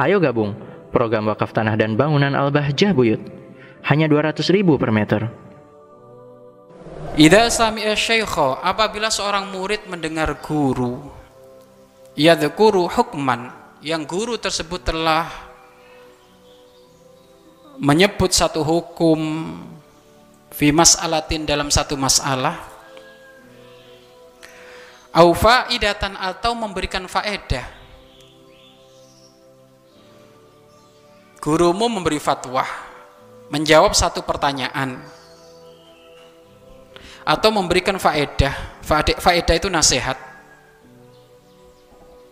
Ayo gabung program wakaf tanah dan bangunan Al-Bahjah Buyut. Hanya 200 ribu per meter. Idza sami'a syaikha apabila seorang murid mendengar guru yadhkuru hukman yang guru tersebut telah menyebut satu hukum fi mas'alatin dalam satu masalah au faidatan atau memberikan faedah gurumu memberi fatwa menjawab satu pertanyaan. Atau memberikan faedah. Faedah itu nasihat.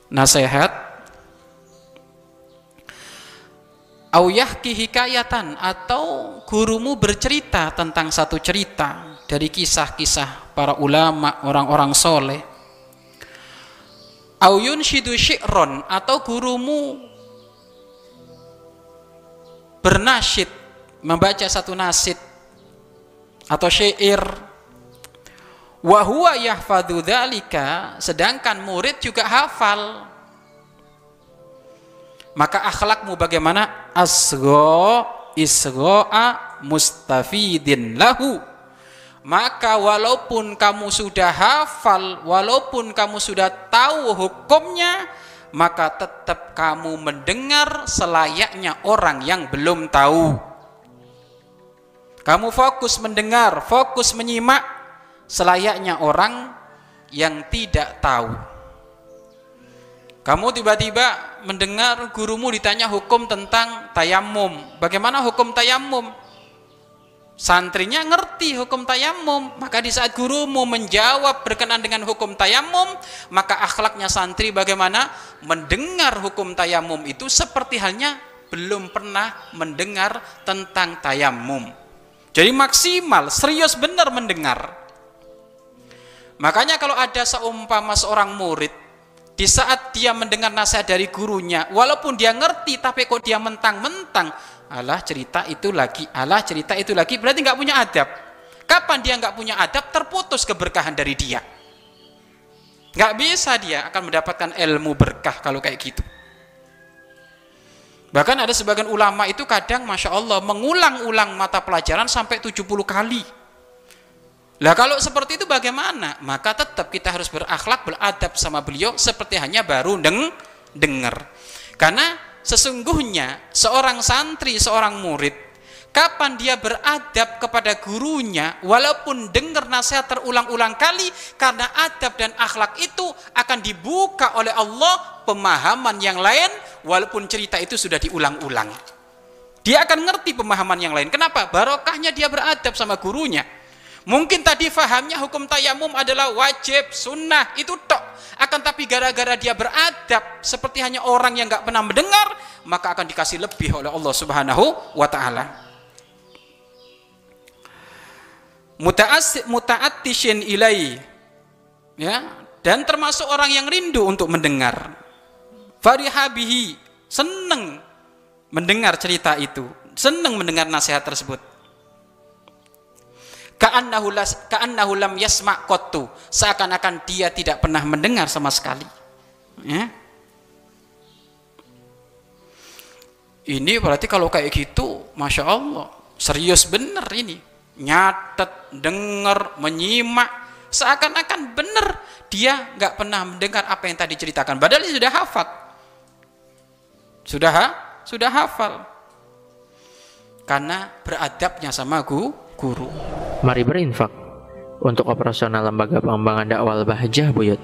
Nasihat. Auyahki hikayatan atau gurumu bercerita tentang satu cerita dari kisah-kisah para ulama orang-orang soleh. Auyun shidu syi'ron atau gurumu bernasyid membaca satu nasid atau syair. Wa huwa yahfadhu dzalika sedangkan murid juga hafal. Maka akhlakmu bagaimana? Asgho isgho'a mustafidin lahu. Maka walaupun kamu sudah hafal walaupun kamu sudah tahu hukumnya maka tetap kamu mendengar selayaknya orang yang belum tahu. Kamu fokus mendengar, fokus menyimak selayaknya orang yang tidak tahu. Kamu tiba-tiba mendengar gurumu ditanya hukum tentang tayamum. Bagaimana hukum tayamum? Santrinya ngerti hukum tayamum. Maka di saat gurumu menjawab berkenan dengan hukum tayamum maka akhlaknya santri bagaimana? Mendengar hukum tayamum itu seperti halnya belum pernah mendengar tentang tayamum. Jadi maksimal serius benar mendengar. Makanya kalau ada seumpama seorang murid di saat dia mendengar nasihat dari gurunya walaupun dia ngerti tapi kok dia mentang-mentang Allah cerita itu lagi, Allah cerita itu lagi, berarti nggak punya adab. Kapan dia nggak punya adab, terputus keberkahan dari dia. Nggak bisa dia akan mendapatkan ilmu berkah kalau kayak gitu. Bahkan ada sebagian ulama itu kadang Masya Allah mengulang-ulang mata pelajaran sampai 70 kali. Lah kalau seperti itu bagaimana? Maka tetap kita harus berakhlak, beradab sama beliau seperti hanya baru deng dengar. Karena Sesungguhnya seorang santri, seorang murid, kapan dia beradab kepada gurunya, walaupun dengar nasihat terulang-ulang kali, karena adab dan akhlak itu akan dibuka oleh Allah pemahaman yang lain, walaupun cerita itu sudah diulang-ulang. Dia akan ngerti pemahaman yang lain. Kenapa? Barokahnya dia beradab sama gurunya. Mungkin tadi fahamnya hukum tayamum adalah wajib, sunnah, itu tok. Akan tapi gara-gara dia beradab seperti hanya orang yang nggak pernah mendengar, maka akan dikasih lebih oleh Allah Subhanahu wa taala. Muta'attishin ilai. Ya, dan termasuk orang yang rindu untuk mendengar. Farihabihi, senang mendengar cerita itu, senang mendengar nasihat tersebut ka'annahu ka'annahu lam yasma' qattu. Seakan-akan dia tidak pernah mendengar sama sekali. Ya. Ini berarti kalau kayak gitu Masya Allah serius bener ini. Nyatet, dengar, menyimak seakan-akan benar dia nggak pernah mendengar apa yang tadi ceritakan. Padahal dia sudah hafal. Sudah ha? sudah hafal. Karena beradabnya sama guru Mari berinfak untuk operasional lembaga pengembangan dakwah Bahjah Buyut.